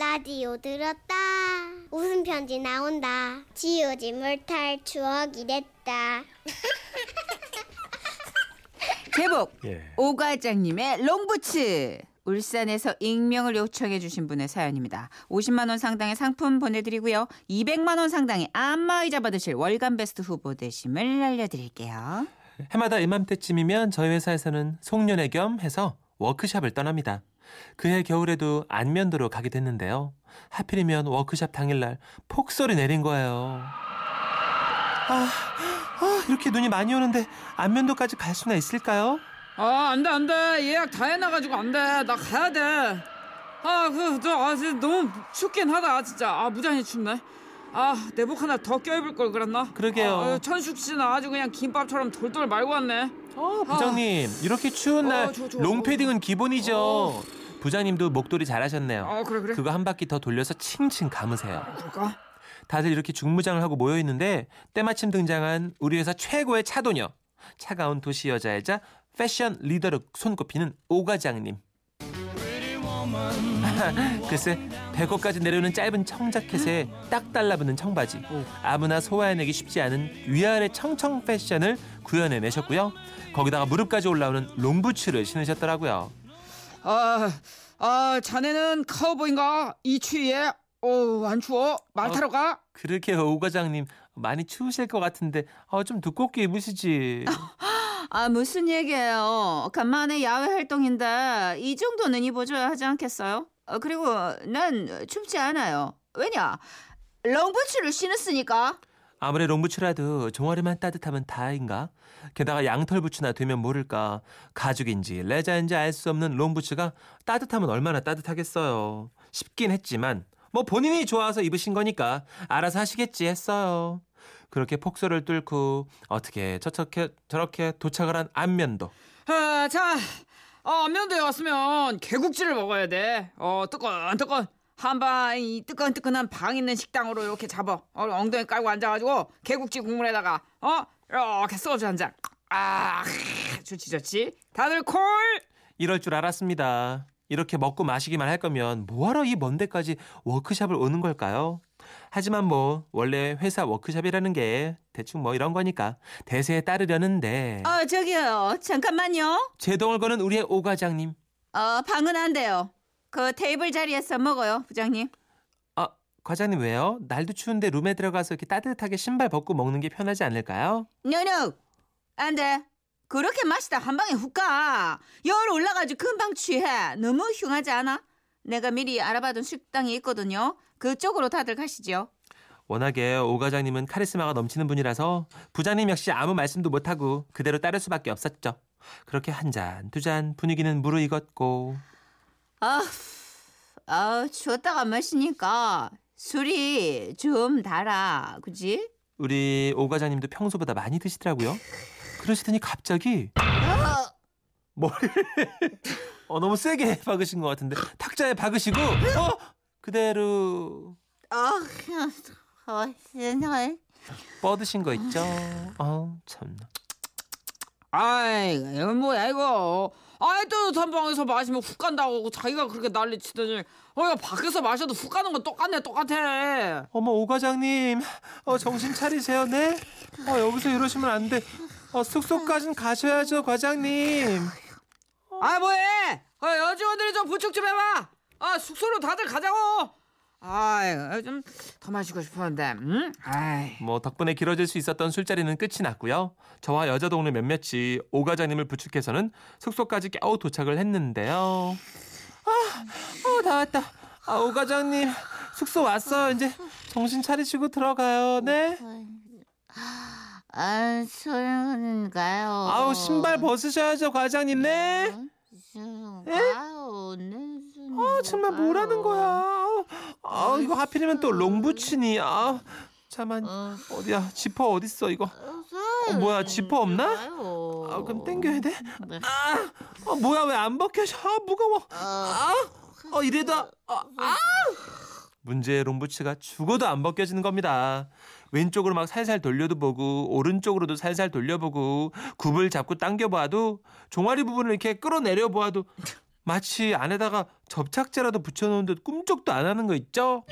라디오 들었다. 웃음 편지 나온다. 지우지 못할 추억이 됐다. 제목 예. 오과장님의 롱부츠 울산에서 익명을 요청해 주신 분의 사연입니다. 50만 원 상당의 상품 보내드리고요. 200만 원 상당의 안마의자 받으실 월간 베스트 후보 되심을 알려드릴게요. 해마다 이맘때쯤이면 저희 회사에서는 송년회 겸 해서 워크샵을 떠납니다. 그해 겨울에도 안면도로 가게 됐는데요. 하필이면 워크샵 당일날 폭설이 내린 거예요. 아, 아, 이렇게 눈이 많이 오는데 안면도까지 갈 수나 있을까요? 아, 안 돼, 안 돼. 예약 다 해놔가지고 안 돼. 나 가야 돼. 아, 그, 저, 아, 진짜 너무 춥긴 하다, 진짜. 아, 무지하게 춥네. 아, 내복 하나 더 껴입을 걸 그랬나? 그러게요. 아, 천숙 씨는 아주 그냥 김밥처럼 돌돌 말고 왔네. 어, 부장님, 이렇게 추운 날 어, 좋아, 좋아. 롱패딩은 기본이죠. 부장님도 목도리 잘하셨네요. 아, 그래, 그래. 그거 한 바퀴 더 돌려서 칭칭 감으세요. 그럴까? 다들 이렇게 중무장을 하고 모여 있는데 때마침 등장한 우리 회사 최고의 차도녀. 차가운 도시 여자이자 패션 리더로 손꼽히는 오 과장님. 글쎄 배꼽까지 내려오는 짧은 청자켓에 딱 달라붙는 청바지 아무나 소화해내기 쉽지 않은 위아래 청청 패션을 구현해내셨고요 거기다가 무릎까지 올라오는 롱부츠를 신으셨더라고요 아, 아, 자네는 카우보인가? 이 추위에? 어, 안 추워? 말 타러 가? 그렇게 오 과장님 많이 추우실 것 같은데 어, 좀 두껍게 입으시지 아 무슨 얘기예요? 간만에 야외 활동인데 이 정도는 입어줘야 하지 않겠어요? 어, 그리고 난 춥지 않아요. 왜냐? 롱부츠를 신었으니까. 아무리 롱부츠라도 종아리만 따뜻하면 다인가? 게다가 양털 부츠나 되면 모를까 가죽인지 레자인지 알 수 없는 롱부츠가 따뜻하면 얼마나 따뜻하겠어요. 쉽긴 했지만 뭐 본인이 좋아서 입으신 거니까 알아서 하시겠지 했어요. 그렇게 폭설을 뚫고 어떻게 저렇게 저렇게 도착을 한 안면도 아, 자, 어, 안면도에 왔으면 개국지를 먹어야 돼. 어, 뜨끈 뜨끈. 한방 이 뜨끈뜨끈한 방 있는 식당으로 이렇게 잡아. 어, 엉덩이 깔고 앉아가지고 개국지 국물에다가 어 이렇게 소주 한 잔. 아, 좋지 좋지. 다들 콜. 이럴 줄 알았습니다. 이렇게 먹고 마시기만 할 거면 뭐하러 이 먼 데까지 워크샵을 오는 걸까요? 하지만 뭐 원래 회사 워크샵이라는 게 대충 뭐 이런 거니까 대세에 따르려는데 어 저기요 잠깐만요. 제동을 거는 우리의 오 과장님 어 방은 안 돼요. 그 테이블 자리에서 먹어요 부장님. 아 과장님 왜요? 날도 추운데 룸에 들어가서 이렇게 따뜻하게 신발 벗고 먹는 게 편하지 않을까요? 노노 안 돼. 그렇게 마시다 한 방에 훅 가. 열 올라가지고 금방 취해. 너무 흉하지 않아? 내가 미리 알아봐둔 식당이 있거든요. 그쪽으로 다들 가시죠. 워낙에 오 과장님은 카리스마가 넘치는 분이라서 부장님 역시 아무 말씀도 못하고 그대로 따를 수밖에 없었죠. 그렇게 한 잔, 두 잔 분위기는 무르익었고 아, 아, 추웠다가 마시니까 술이 좀 달아, 그지? 우리 오 과장님도 평소보다 많이 드시더라고요. 그러시더니 갑자기 머리를 어, 너무 세게 박으신 것 같은데 탁자에 박으시고 어 그대로 아, 어, 세상에. 뻗으신 거 있죠. 어 참나. 아이, 이건 뭐야 이거. 아이 뜨뜻한 방에서 마시면 훅 간다고 자기가 그렇게 난리 치더니 어, 야 밖에서 마셔도 훅 가는 건 똑같네 똑같아. 어머 오 과장님 어 정신 차리세요 네. 어 여기서 이러시면 안 돼. 어 숙소까진 가셔야죠 과장님. 아 뭐해? 어, 여직원들이 좀 부축 좀 해봐. 아 숙소로 다들 가자고. 아이 좀더 마시고 싶었는데. 응? 아이. 뭐 덕분에 길어질 수 있었던 술자리는 끝이 났고요. 저와 여자 동료 몇몇이 오 과장님을 부축해서는 숙소까지 겨우 도착을 했는데요. 아, 어, 다 왔다. 아, 오 과장님 숙소 왔어요. 이제 정신 차리시고 들어가요. 네. 아, 소연가요? 아우 신발 벗으셔야죠, 과장님. 네. 가요, 네, 아 정말 뭐라는 거야. 아 이거 하필이면 또 롱부츠니. 아 잠만 어디야? 지퍼 어디 있어 이거? 어, 뭐야 지퍼 없나? 아 그럼 땡겨야 돼. 아 어, 뭐야 왜 안 벗겨져? 아 무거워. 아 어, 이래다. 아, 아! 문제의 롱부츠가 죽어도 안 벗겨지는 겁니다. 왼쪽으로 막 살살 돌려도 보고 오른쪽으로도 살살 돌려보고 굽을 잡고 당겨봐도 종아리 부분을 이렇게 끌어내려 보아도 마치 안에다가 접착제라도 붙여놓은 듯 꿈쩍도 안 하는 거 있죠?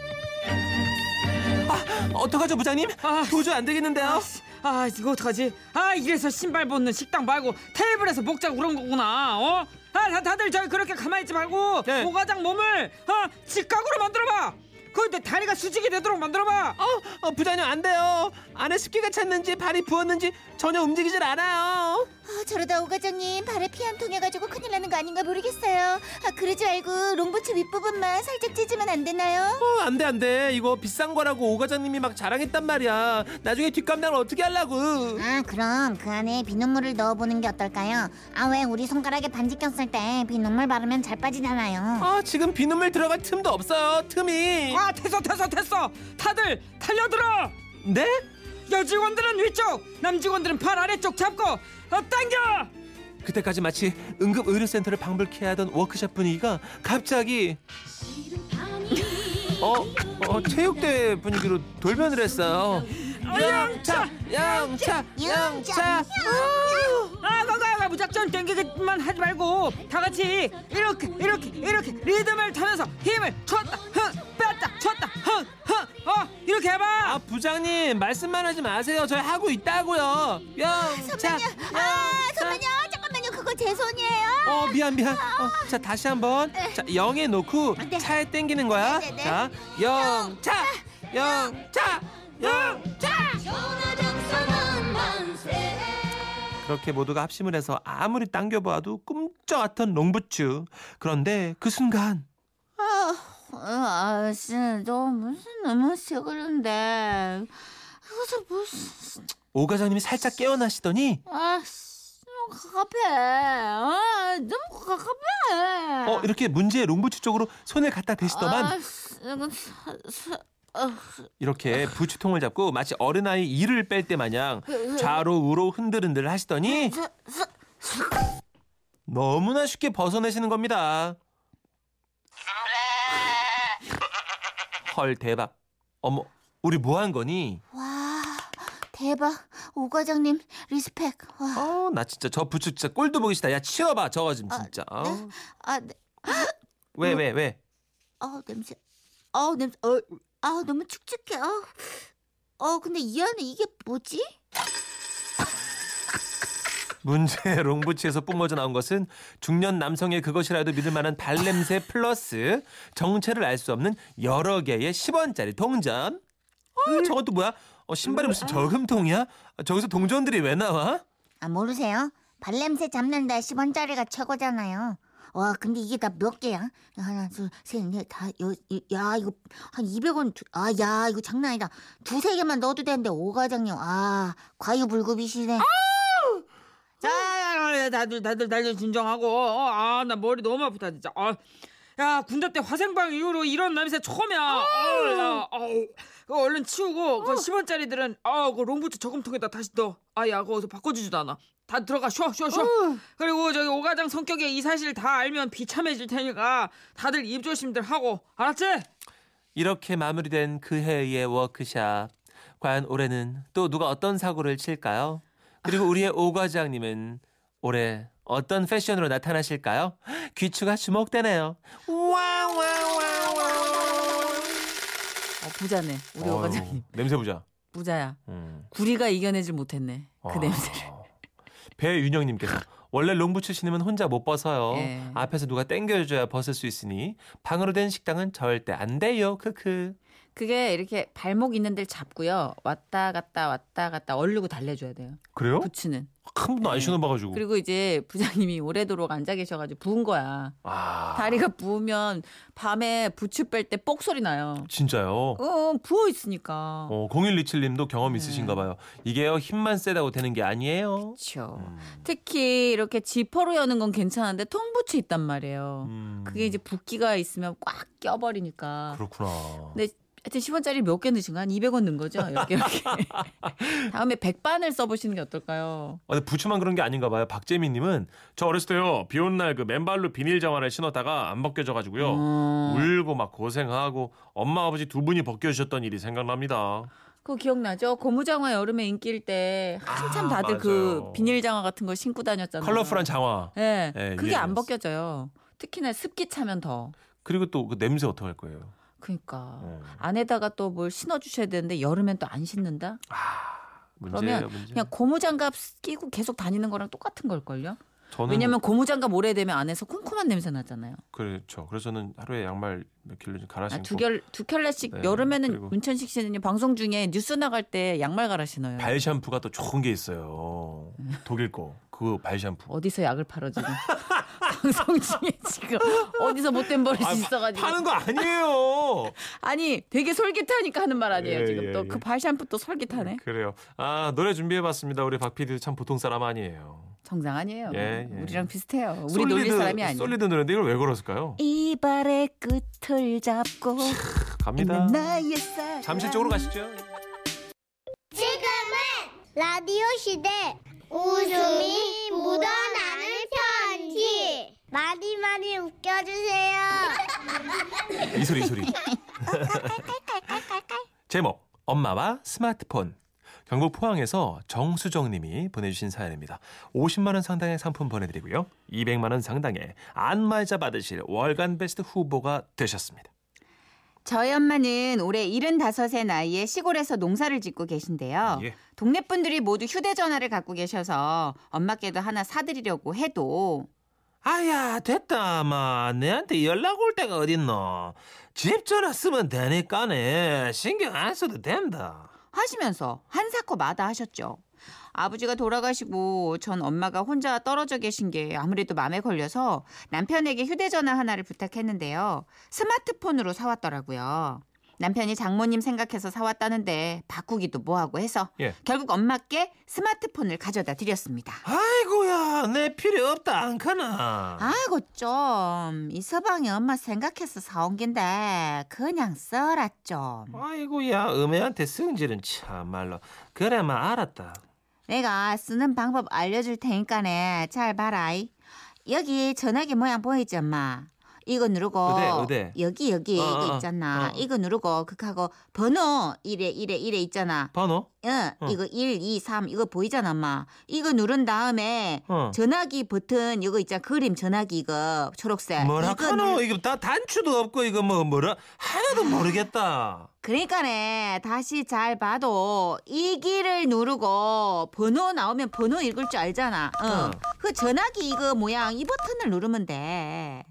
아, 어떡하죠, 부장님? 아, 도저히 안 되겠는데요? 아 이거 어떡하지? 아 이래서 신발 벗는 식당 말고 테이블에서 먹자고 그런 거구나. 어? 아 다- 다들 저기 그렇게 가만히 있지 말고 네. 오가장 몸을 어 직각으로 만들어봐. 그런데 다리가 수직이 되도록 만들어봐. 어, 어, 부장님 안 돼요. 안에 습기가 찼는지 발이 부었는지 전혀 움직이질 않아요. 아, 저러다 오과장님 발에 피한 통해가지고 큰일 나는 거 아닌가 모르겠어요. 아, 그러지 말고 롱부츠 윗부분만 살짝 찢으면 안 되나요? 어, 안 돼, 안 돼. 이거 비싼 거라고 오 과장님이 막 자랑했단 말이야. 나중에 뒷감당을 어떻게 하려고. 아, 그럼 그 안에 비눗물을 넣어보는 게 어떨까요? 아, 왜 우리 손가락에 반지 꼈을 때 비눗물 바르면 잘 빠지잖아요. 아, 지금 비눗물 들어갈 틈도 없어요. 틈이. 아 됐어 됐어 됐어. 다들 달려들어. 네? 여직원들은 위쪽, 남직원들은 발 아래쪽 잡고 어, 당겨. 그때까지 마치 응급 의료센터를 방불케 하던 워크숍 분위기가 갑자기 어, 어 체육대회 분위기로 돌변을 했어요. 영차, 영차, 영차. 아, 가가 무작정 땡기기만 하지 말고 다 같이 이렇게 이렇게 이렇게 리듬을 타면서 힘을 줬다 흥 줬다 흥흥어 이렇게 해봐. 아 부장님 말씀만 하지 마세요. 저희 하고 있다고요. 영차. 아, 잠깐만요. 잠깐만요. 그거 제 손이에요. 어 미안 미안. 어, 자 다시 한번. 자 영에 놓고 네. 차에 땡기는 거야. 네, 네, 네. 자 영차, 영차, 영차. 그렇게 모두가 합심을 해서 아무리 당겨봐도 꿈쩍 같던 롱부츠. 그런데 그 순간 아, 씨, 너 무슨 음식 그런데 그것도 무슨 오 과장님이 살짝 깨어나시더니 아, 씨, 너무 갑갑해. 아, 너무 갑갑해. 어 이렇게 문제의 롱부츠 쪽으로 손을 갖다 대시더만 아, 아, 이렇게 부츠 통을 잡고 마치 어린아이 이를 뺄 때 마냥 좌로 우로 흔들흔들 하시더니 너무나 쉽게 벗어내시는 겁니다. 헐 대박. 어머 우리 뭐 한 거니? 와, 대박. 오 과장님 respect. 와. 어 나 진짜 저 부츠 진짜 꼴도 보기 싫다. 야 치워봐 저거 좀 진짜. 어. 네. 아, 네. 왜 왜 왜? 어, 냄새. 어, 냄새. 어, 아, 너무 축축해. 어. 어, 근데 이 안에 이게 뭐지? 문제의 롱부츠에서 뿜어져 나온 것은 중년 남성의 그것이라도 믿을 만한 발냄새 플러스 정체를 알 수 없는 여러 개의 10원짜리 동전. 어, 저것도 뭐야? 어, 신발이 무슨 저금통이야? 아, 저기서 동전들이 왜 나와? 아, 모르세요? 발냄새 잡는데 10원짜리가 최고잖아요. 와, 근데 이게 다 몇 개야? 하나, 둘, 셋, 넷, 다, 여, 이- 야, 이거 한 200원, 두, 아, 야, 이거 장난 아니다. 두세 개만 넣어도 되는데, 오과장님, 아, 과유불급이시네. 자, 다들 다들 다들 진정하고. 아, 나 머리 너무 아프다 진짜. 아, 야, 군대 때 화생방 이후로 이런 냄새 처음이야. 아, 야, 아우. 그거 얼른 치우고 그 10원짜리들은 아, 그 롱부츠 저금통에다 다시 넣어. 아, 야, 그거 바꿔주지도 않아. 다 들어가 쉬어 쉬어 쉬어. 그리고 저기 오가장 성격에 이 사실 다 알면 비참해질 테니까 다들 입 조심들 하고 알았지? 이렇게 마무리된 그 해의 워크샵. 과연 올해는 또 누가 어떤 사고를 칠까요? 그리고 우리의 오 과장님은 올해 어떤 패션으로 나타나실까요? 귀추가 주목되네요. 어, 부자네. 우리 오 과장님. 냄새 부자. 부자야. 음. 구리가 이겨내질 못했네. 그 아. 냄새를. 배윤영님께서 원래 롱부츠 신으면 혼자 못 벗어요. 예. 앞에서 누가 땡겨줘야 벗을 수 있으니 방으로 된 식당은 절대 안 돼요. 크크. 그게 이렇게 발목 있는 데를 잡고요. 왔다 갔다 왔다 갔다 얼르고 달래줘야 돼요. 그래요? 부츠는. 한 번도 안 네. 신어봐가지고. 그리고 이제 부장님이 오래도록 앉아 계셔가지고 부은 거야. 아 다리가 부으면 밤에 부츠 뺄때뽁 소리 나요. 진짜요? 어, 부어 있으니까. 어, 0127님도 경험 네. 있으신가 봐요. 이게요 힘만 세다고 되는 게 아니에요. 그렇죠. 음. 특히 이렇게 지퍼로 여는 건 괜찮은데 통부츠 있단 말이에요. 음. 그게 이제 붓기가 있으면 꽉 껴버리니까. 그렇구나. 근데 하여튼 10원짜리 몇 개 넣으신 거 한 200원 넣은 거죠? 이렇게 이렇게. 다음에 백반을 써보시는 게 어떨까요? 아, 근데 부츠만 그런 게 아닌가 봐요. 박재민님은 저 어렸을 때요 비 오는 날 그 맨발로 비닐 장화를 신었다가 안 벗겨져가지고요 어, 울고 막 고생하고 엄마 아버지 두 분이 벗겨주셨던 일이 생각납니다. 그거 기억나죠? 고무장화 여름에 인기일 때 한참 아, 다들 그 맞아요. 비닐 장화 같은 거 신고 다녔잖아요. 컬러풀한 장화. 예, 예, 그게 안 유행이었어. 벗겨져요. 특히나 습기 차면 더. 그리고 또 그 냄새 어떡할 거예요? 그러니까 네. 안에다가 또 뭘 신어 주셔야 되는데 여름엔 또 안 신는다. 문제예요, 그러면 문제. 그냥 고무장갑 끼고 계속 다니는 거랑 똑같은 걸 걸요. 왜냐면 고무장갑 오래 되면 안에서 쿰쿰한 냄새 나잖아요. 그렇죠. 그래서 저는 하루에 양말 몇 킬로 좀 갈아 아, 신고 두, 결, 두 켤레씩 네, 여름에는 그리고- 문천식 씨는 방송 중에 뉴스 나갈 때 양말 갈아 신어요. 발 샴푸가 또 좋은 게 있어요. 독일 거. 그 발 샴푸. 어디서 약을 팔아 지금 방송 중에 지금 어디서 못된 버릇이 아, 파- 있어가지고 파는 거 아니에요. 아니 되게 솔깃하니까 하는 말 아니에요 예, 지금 예, 또 예. 그발 샴푸 또 솔깃하네 그래요. 아 노래 준비해봤습니다. 우리 박 PD도 참 보통 사람 아니에요. 정상 아니에요 예, 예. 우리랑 비슷해요 우리 놀릴 사람이 아니에요 솔리드 노래인데 이걸 왜 걸었을까요? 이발의 끝을 잡고 갑니다. 있는 나의 사랑 잠시 쪽으로 가시죠. 지금은 라디오 시대 웃음이 묻어나는 편지 많이 많이 웃겨주세요. 이 소리 이 소리. 제목 엄마와 스마트폰. 경북 포항에서 정수정님이 보내주신 사연입니다. 50만 원 상당의 상품 보내드리고요. 200만 원 상당의 안마의자 받으실 월간 베스트 후보가 되셨습니다. 저희 엄마는 올해 75의 나이에 시골에서 농사를 짓고 계신데요 예. 동네 분들이 모두 휴대전화를 갖고 계셔서 엄마께도 하나 사드리려고 해도 아야 됐다 마 내한테 연락 올 때가 어딨노 집 전화 쓰면 되니까네 신경 안 써도 된다 하시면서 한사코 마다 하셨죠. 아버지가 돌아가시고 전 엄마가 혼자 떨어져 계신 게 아무래도 마음에 걸려서 남편에게 휴대전화 하나를 부탁했는데요. 스마트폰으로 사왔더라고요. 남편이 장모님 생각해서 사왔다는데 바꾸기도 뭐하고 해서 예. 결국 엄마께 스마트폰을 가져다 드렸습니다. 아이고야 내 필요 없다 않카나 아이고 좀 이 서방이 엄마 생각해서 사온 긴데 그냥 써라 좀. 아이고야 음애한테 성질은 참말로 그래만 알았다 내가 쓰는 방법 알려줄 테니까네 잘 봐라. 이. 여기 전화기 모양 보이지 엄마? 이거 누르고 어디, 어디? 여기 여기 어, 이게 어, 있잖아. 어. 이거 누르고 그하고 번호 이래 이래 이래 있잖아. 번호? 응, 어. 이거 1, 2, 3 이거 보이잖아 엄마. 이거 누른 다음에 어. 전화기 버튼 이거 있잖아. 그림 전화기 이거 초록색. 이거 뭐라카노 누르- 이거 다 단추도 없고 이거 뭐 뭐라 하나도 모르겠다 그러니까네 다시 잘 봐도 이 길을 누르고 번호 나오면 번호 읽을 줄 알잖아. 응. 어. 그 전화기 이거 모양 이 버튼을 누르면 돼.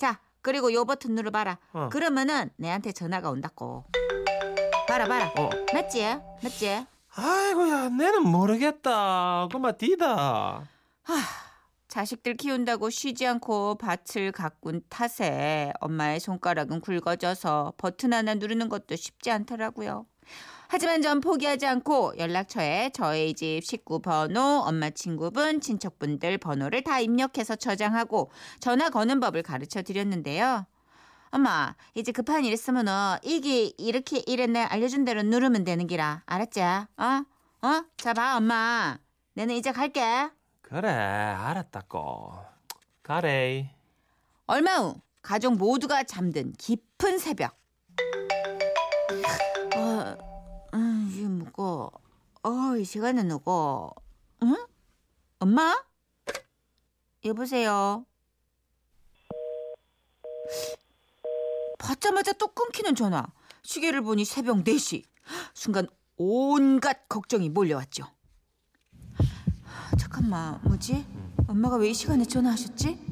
자 그리고 요 버튼 누르봐라. 어. 그러면은 내한테 전화가 온다고. 봐라 봐라. 어. 맞지? 맞지? 아이고야 내는 모르겠다 그만 디다 자식들 키운다고 쉬지 않고 밭을 가꾼 탓에 엄마의 손가락은 굵어져서 버튼 하나 누르는 것도 쉽지 않더라고요. 하지만 전 포기하지 않고 연락처에 저희 집 식구 번호, 엄마 친구분, 친척분들 번호를 다 입력해서 저장하고 전화 거는 법을 가르쳐 드렸는데요. 엄마, 이제 급한 일 있으면 어, 이게 이렇게 이랬네 알려준 대로 누르면 되는 기라. 알았지? 어? 어? 자 봐, 엄마. 내는 이제 갈게. 그래 알았다고 가래 얼마 후 가족 모두가 잠든 깊은 새벽. 어, 이 시간에 누구? 응? 엄마? 여보세요. 받자마자 또 끊기는 전화. 시계를 보니 새벽 4시. 순간 온갖 걱정이 몰려왔죠. 잠깐만, 뭐지? 엄마가 왜 이 시간에 전화하셨지?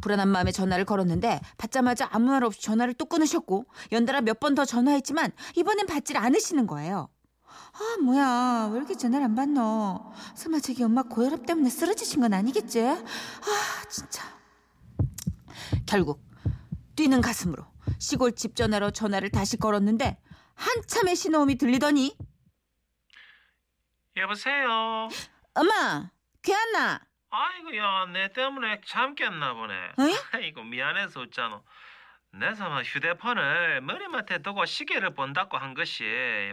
불안한 마음에 전화를 걸었는데 받자마자 아무 말 없이 전화를 또 끊으셨고 연달아 몇 번 더 전화했지만 이번엔 받질 않으시는 거예요. 아 뭐야 왜 이렇게 전화를 안 받노? 설마 저기 엄마 고혈압 때문에 쓰러지신 건 아니겠지? 아 진짜. 결국 뛰는 가슴으로 시골 집 전화로 전화를 다시 걸었는데 한참의 신호음이 들리더니 여보세요 엄마 귀한나 아이고 야 내 때문에 잠 깼나 보네 어이? 아이고 미안해서 웃잖아 내 삼아 휴대폰을 머리맡에 두고 시계를 본다고 한 것이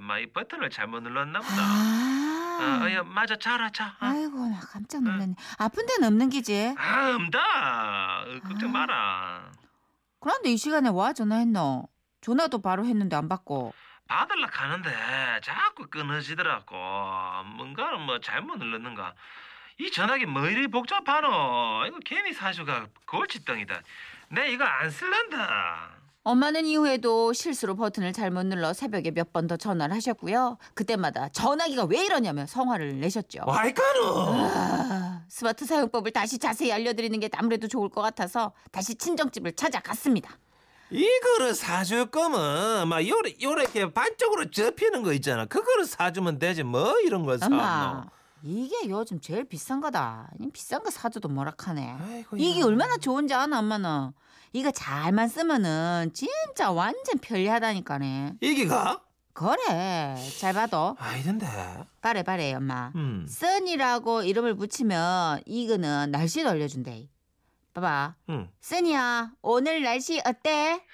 막 이 버튼을 잘못 눌렀나 보다. 아, 어, 야, 맞아 자라 자 어. 아이고 나 깜짝 놀랐네. 아픈 데는 없는 기지? 아 음다. 어, 걱정 아. 마라. 그런데 이 시간에 와 전화했노? 전화도 바로 했는데 안 받고. 받을라 가는데 자꾸 끊어지더라고. 뭔가를 뭐 잘못 눌렀는가 이 전화기 뭐 이리 복잡하노? 이거 괜히 사주가 골칫덩이다. 내 이거 안 쓸란다. 엄마는 이후에도 실수로 버튼을 잘못 눌러 새벽에 몇 번 더 전화를 하셨고요. 그때마다 전화기가 왜 이러냐며 성화를 내셨죠. 와이카노. 아, 스마트 사용법을 다시 자세히 알려드리는 게 아무래도 좋을 것 같아서 다시 친정집을 찾아갔습니다. 이거를 사줄 거면 막 요래 요렇게 반쪽으로 접히는 거 있잖아. 그거를 사주면 되지 뭐 이런 거 사. 엄마, 이게 요즘 제일 비싼 거다. 이 비싼 거 사줘도 뭐락하네. 아이고, 이게 야. 얼마나 좋은지 아나 엄마는. 이거 잘만 쓰면은 진짜 완전 편리하다니까네. 이기가? 그래, 잘 봐도. 아니던데. 바래 바래 엄마. 음. 써니라고 이름을 붙이면 이거는 날씨를 알려준대. 봐봐. 음. 써니야, 오늘 날씨 어때?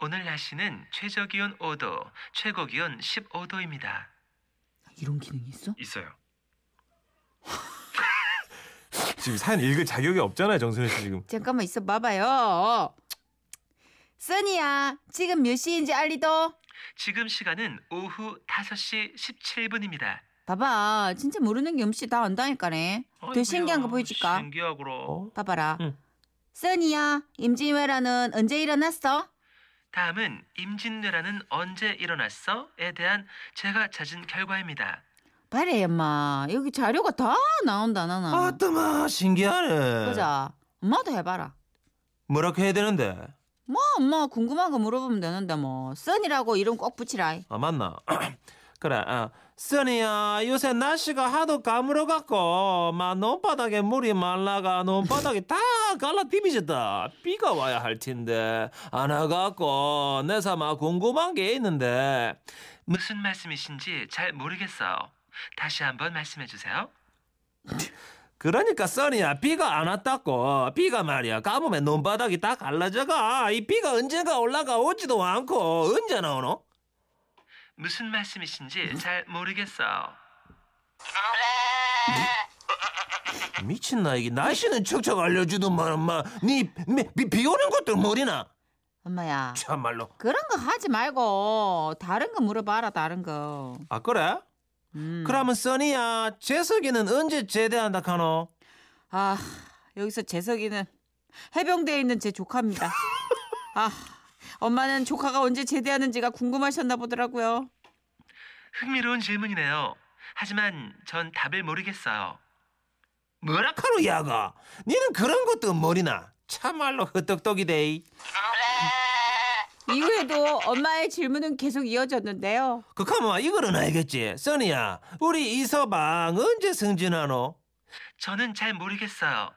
오늘 날씨는 최저 기온 5도, 최고 기온 15도입니다. 이런 기능이 있어? 있어요. 지금 사연 읽을 자격이 없잖아요, 정선혜 씨 지금. 잠깐만 있어 봐봐요. 써니야, 지금 몇 시인지 알리도? 지금 시간은 오후 5시 17분입니다. 봐봐, 진짜 모르는 게 없이 다 안다니까네. 더 신기한 거 보여줄까? 신기하구로. 봐봐라. 응. 써니야, 임진왜란은 언제 일어났어? 다음은 임진왜란은 언제 일어났어?에 대한 제가 찾은 결과입니다. 봐래 엄마, 여기 자료가 다 나온다 나는. 아따마 신기하네. 보자. 엄마도 해봐라. 뭐라고 해야 되는데? 뭐 엄마 궁금한 거 물어보면 되는데 뭐 써니라고 이름 꼭 붙이라. 아 맞나? 그래. 아, 써니야 요새 날씨가 하도 가물어갖고 막 논바닥에 물이 말라가 논바닥이 다 갈라 디비졌다. 비가 와야 할 텐데 안 와갖고 내 삼아 궁금한 게 있는데 무슨 말씀이신지 잘 모르겠어. 다시 한번 말씀해 주세요. 그러니까 써니야 비가 안 왔다고 비가 말이야 가뭄에 논바닥이 다 갈라져가 이 비가 언젠가 올라가 오지도 않고 언제 나오노? 무슨 말씀이신지 잘 모르겠어. 미친 나 이게 날씨는 척척 알려주더만 엄마 니비 오는 것도 모르나? 엄마야. 참말로. 그런 거 하지 말고 다른 거 물어봐라 다른 거. 아 그래? 음. 그러면 써니야 재석이는 언제 제대한다 카노? 아 여기서 재석이는 해병대에 있는 제 조카입니다. 아 엄마는 조카가 언제 제대하는지가 궁금하셨나 보더라고요. 흥미로운 질문이네요. 하지만 전 답을 모르겠어요. 뭐라 카노 야가? 니는 그런 것도 모르나? 참말로 헛똑똑이대. 이 후에도 엄마의 질문은 계속 이어졌는데요. 그 가만 이거는 알겠지. 써니야, 우리 이서방 언제 승진하노? 저는 잘 모르겠어요.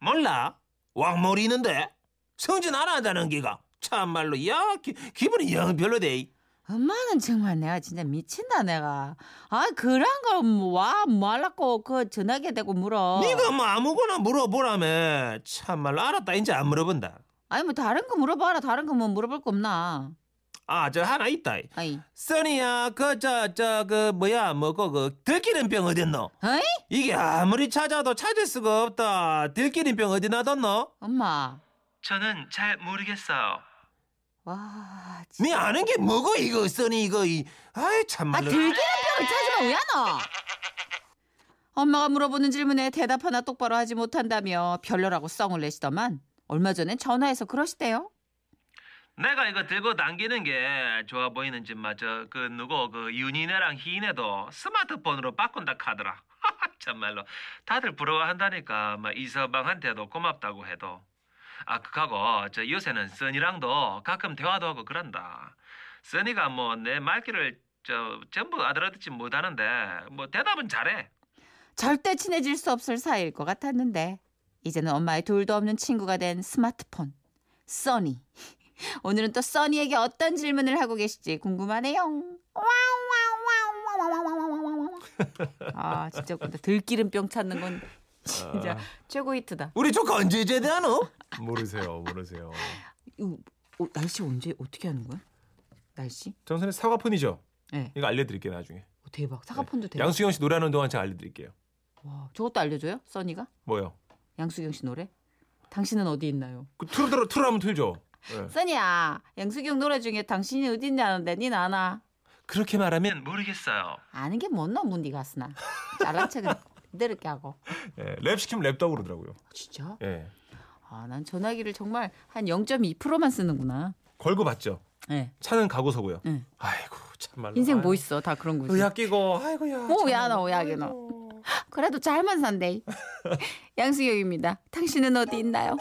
몰라? 왕 모르는데 승진 안 한다는 기가 참말로 야 기, 기분이 영 별로대. 엄마는 정말 내가 진짜 미친다 내가. 아 그런 걸와 말라고 그 전화기 대고 물어. 네가 뭐 아무거나 물어보라며 참말로 알았다 이제 안 물어본다. 아니 뭐 다른 거 물어봐라 다른 거 뭐 물어볼 거 없나? 아 저 하나 있다. 아이. 써니야 그 저 저 그 뭐야 뭐고 그 들기름 병 어딨노? 어이? 이게 아무리 찾아도 찾을 수가 없다. 들기름 병 어디 놔뒀노? 엄마. 저는 잘 모르겠어요. 와. 진짜. 네 아는 게 뭐고 이거 써니 이거 이 아이 아 참말로 들기름 병을 찾으면 왜 너? 엄마가 물어보는 질문에 대답 하나 똑바로 하지 못한다며 별로라고 썽을 내시더만 얼마 전엔 전화해서 그러시대요. 내가 이거 들고 당기는 게 좋아 보이는지 맞아 그 누구 그 윤희네랑 희인애도 스마트폰으로 바꾼다 카더라. 참말로. 다들 부러워한다니까 막 이서방한테도 고맙다고 해도. 아 그하고 저 요새는 써니랑도 가끔 대화도 하고 그런다. 써니가 뭐 내 말귀를 저 전부 알아듣지 못하는데 뭐 대답은 잘해. 절대 친해질 수 없을 사이일 것 같았는데 이제는 엄마의 둘도 없는 친구가 된 스마트폰 써니. 오늘은 또 써니에게 어떤 질문을 하고 계실지 궁금하네요. 아 진짜 웃긴다. 들기름병 찾는 건 진짜 최고 히트다. 우리 조카 언제 제대하노? 모르세요, 모르세요. 이거 어, 날씨 언제 어떻게 하는 거야? 날씨? 정선의 사과폰이죠. 네. 이거 알려드릴게요 나중에. 어, 대박. 사과폰도 대박. 양수경 씨 노래하는 동안 제가 알려드릴게요. 와, 저것도 알려줘요? 써니가? 뭐요? 양수경 씨 노래? 당신은 어디 있나요? 그 틀어 들어 틀어 하면 틀죠. 네. 써니야, 양수경 노래 중에 당신이 어디 있냐는데 니 아나? 그렇게 말하면 모르겠어요 아는 게 뭔 놈은 니 가스나. 잘난 척은 더럽게 하고. 예, 랩 시키면 랩다고 그러더라고요. 진짜? 예. 아, 난 전화기를 정말 한 0.2%만 쓰는구나. 걸고 봤죠. 예. 차는 가고 서고요. 응. 아이고 참말로. 인생 뭐. 있어? 다 그런 거지. 의학 끼고 아이고야. 너 의학이 너. 그래도 잘만 산대. 양수경입니다. 당신은 어디 있나요?